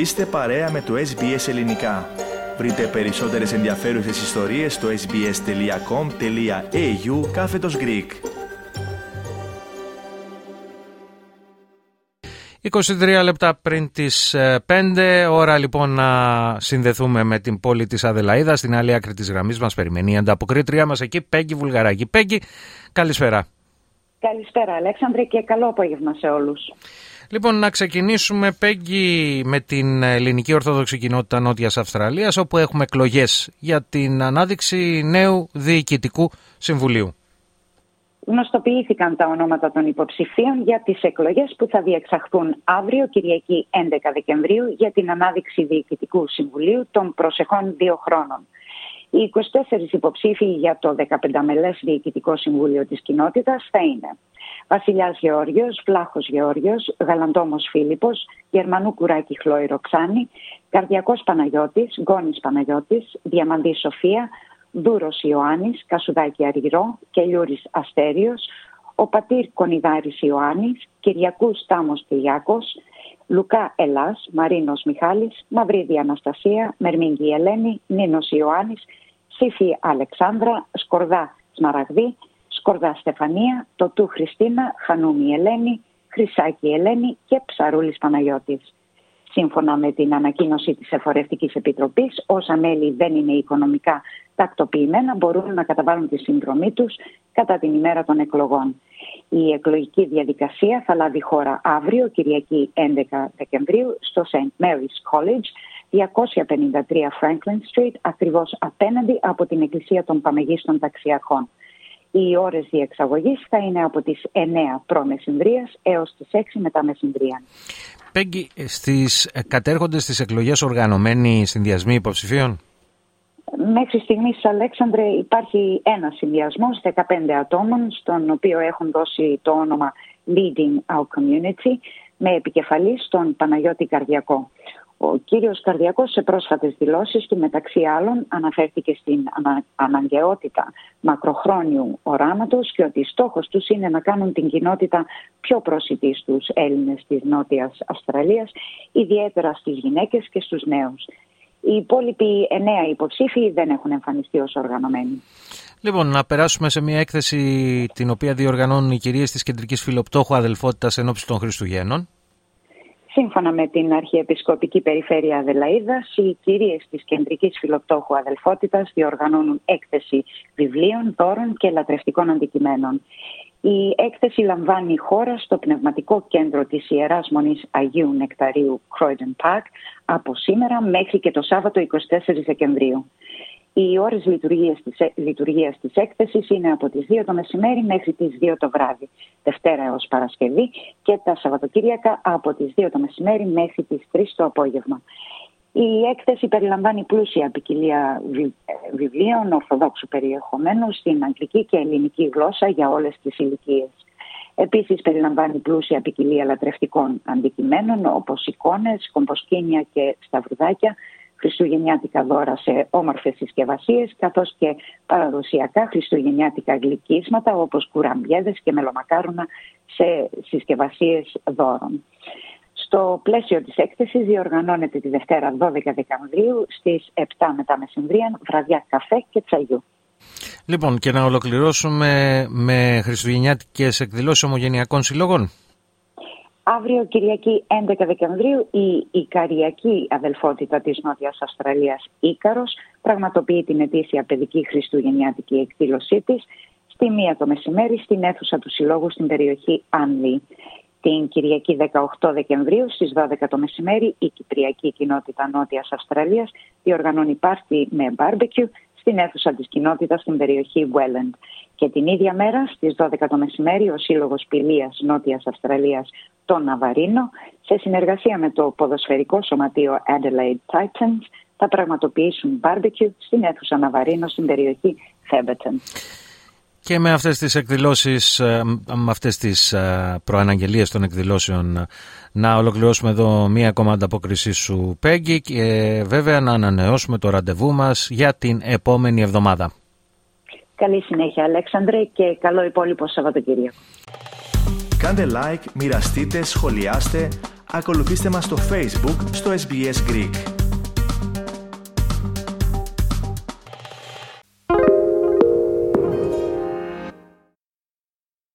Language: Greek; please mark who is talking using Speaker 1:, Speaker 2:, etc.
Speaker 1: Είστε παρέα με το SBS Ελληνικά. Βρείτε περισσότερες ενδιαφέρουσες ιστορίες στο sbs.com.au κάθετος Greek.
Speaker 2: 23 λεπτά πριν τις 5, ε, ώρα λοιπόν να συνδεθούμε με την πόλη της Αδελαίδας στην άλλη άκρη της γραμμής μας περιμένει η ανταποκρίτριά μας εκεί, Πέγγι Βουλγαράκη. Πέγγι, καλησπέρα.
Speaker 3: Καλησπέρα Αλέξανδρε και καλό απόγευμα σε όλους.
Speaker 2: Λοιπόν, να ξεκινήσουμε, Πέγγι, με την ελληνική Ορθόδοξη Κοινότητα Νότιας Αυστραλίας, όπου έχουμε εκλογές για την ανάδειξη νέου Διοικητικού Συμβουλίου.
Speaker 3: Γνωστοποιήθηκαν τα ονόματα των υποψηφίων για τις εκλογές που θα διεξαχθούν αύριο, Κυριακή 11 Δεκεμβρίου, για την ανάδειξη Διοικητικού Συμβουλίου των προσεχών δύο χρόνων. Οι 24 υποψήφοι για το 15 μελές Διοικητικό Συμβούλιο της Κοινότητας θα είναι Βασιλιάς Γεώργιος, Βλάχος Γεώργιος, Γαλαντόμος Φίλιππος, Γερμανού Κουράκη Χλόη Ροξάνη, Καρδιακός Παναγιώτης, Γκόνης Παναγιώτης, Διαμαντή Σοφία, Δούρος Ιωάννης, Κασουδάκη Αργυρό, Κελιούρης Αστέριος, ο Πατήρ Κονιδάρης Ιωάννης, Κυριακούς Τάμος Κυριάκος, Λουκά Ελλάς, Μαρίνος Μιχάλης, Μαυρίδη Αναστασία, Μερμήγκη Ελένη, Νίνος Ιωάννης, Σύφη Αλεξάνδρα, Σκορδά Σμαραγδί, Σκορδά Στεφανία, Τοτού Χριστίνα, Χανούμη Ελένη, Χρυσάκη Ελένη και Ψαρούλης Παναγιώτης. Σύμφωνα με την ανακοίνωση της Εφορευτικής Επιτροπής, όσα μέλη δεν είναι οικονομικά τακτοποιημένα μπορούν να καταβάλουν τη συνδρομή τους κατά την ημέρα των εκλογών. Η εκλογική διαδικασία θα λάβει χώρα αύριο, Κυριακή 11 Δεκεμβρίου, στο St. Mary's College, 253 Franklin Street, ακριβώς απέναντι από την Εκκλησία των Παμεγίστων Ταξιακών. Οι ώρες διεξαγωγής θα είναι από τις 9 προ-μεσημβρίας έως τις 6 μετά μεσημβρία.
Speaker 2: Πέγγι, στις κατέρχονται στις εκλογές οργανωμένοι συνδυασμοί υποψηφίων;
Speaker 3: Μέχρι στιγμής, Αλέξανδρε, υπάρχει ένας συνδυασμός 15 ατόμων, στον οποίο έχουν δώσει το όνομα Leading Our Community, με επικεφαλής στον Παναγιώτη Καρδιακό. Ο κύριος Καρδιακός σε πρόσφατες δηλώσεις του μεταξύ άλλων αναφέρθηκε στην ανα, αναγκαιότητα μακροχρόνιου οράματος και ότι στόχος τους είναι να κάνουν την κοινότητα πιο πρόσιτη στους Έλληνες της Νότιας Αυστραλίας, ιδιαίτερα στις γυναίκες και στους νέους. Οι υπόλοιποι εννέα υποψήφοι δεν έχουν εμφανιστεί ως οργανωμένοι.
Speaker 2: Λοιπόν, να περάσουμε σε μια έκθεση την οποία διοργανώνουν οι κυρίες της Κεντρικής Φιλοπτώχου Αδελφότητας ενώπιση των Χριστουγέννων.
Speaker 3: Σύμφωνα με την Αρχιεπισκοπική Περιφέρεια Αδελαίδας, οι κυρίες της Κεντρικής Φιλοπτώχου Αδελφότητας διοργανώνουν έκθεση βιβλίων, δώρων και λατρευτικών αντικειμένων. Η έκθεση λαμβάνει χώρα στο πνευματικό κέντρο της Ιεράς Μονής Αγίου Νεκταρίου Croydon Park από σήμερα μέχρι και το Σάββατο 24 Δεκεμβρίου. Οι ώρες λειτουργίας της, λειτουργίας της έκθεσης είναι από τις 2 το μεσημέρι μέχρι τις 2 το βράδυ, Δευτέρα έως Παρασκευή και τα Σαββατοκύριακα από τις 2 το μεσημέρι μέχρι τις 3 το απόγευμα. Η έκθεση περιλαμβάνει πλούσια ποικιλία βιβλίων ορθοδόξου περιεχομένου στην αγγλική και ελληνική γλώσσα για όλες τις ηλικίες. Επίσης περιλαμβάνει πλούσια ποικιλία λατρευτικών αντικειμένων όπως εικόνες, κομποσκίνια και σταυρουδάκια, χριστουγεννιάτικα δώρα σε όμορφες συσκευασίες καθώς και παραδοσιακά χριστουγεννιάτικα γλυκίσματα όπως κουραμπιέδες και μελομακάρονα σε συσκευασίες δώρων. Στο πλαίσιο της έκθεσης διοργανώνεται τη Δευτέρα 12 Δεκεμβρίου στις 7 μετά μεσημβρία βραδιά καφέ και τσαγιού.
Speaker 2: Λοιπόν και να ολοκληρώσουμε με χριστουγεννιάτικες εκδηλώσεις ομογενειακών συλλόγων.
Speaker 3: Αύριο Κυριακή 11 Δεκεμβρίου η Ικαριακή αδελφότητα της Νότιας Αυστραλίας Ίκαρος πραγματοποιεί την ετήσια παιδική χριστουγεννιάτικη εκδήλωσή της στη μία το μεσημέρι στην αίθουσα του Συλλόγου στην περιοχή Άνλι. Την Κυριακή 18 Δεκεμβρίου στις 12 το μεσημέρι η Κυπριακή Κοινότητα Νότιας Αυστραλίας διοργανώνει πάρτι με μπάρμπεκιου στην αίθουσα της κοινότητας στην περιοχή Welland. Και την ίδια μέρα στις 12 το μεσημέρι ο Σύλλογος Πηλίας Νότιας Αυστραλίας το Ναβαρίνο σε συνεργασία με το ποδοσφαιρικό σωματείο Adelaide Titans θα πραγματοποιήσουν barbecue στην αίθουσα Ναβαρίνο στην περιοχή Theberton.
Speaker 2: Και με αυτές τις εκδηλώσεις, ε, με αυτές τις ε, προαναγγελίες των εκδηλώσεων να ολοκληρώσουμε εδώ μία ακόμα ανταπόκρισή σου Πέγγι και βέβαια να ανανεώσουμε το ραντεβού μας για την επόμενη εβδομάδα.
Speaker 3: Καλή συνέχεια Αλέξανδρε και καλό υπόλοιπο Σαββατοκύριακο.
Speaker 1: Κάντε like, μοιραστείτε, σχολιάστε, Ακολουθήστε μας στο Facebook στο SBS Greek.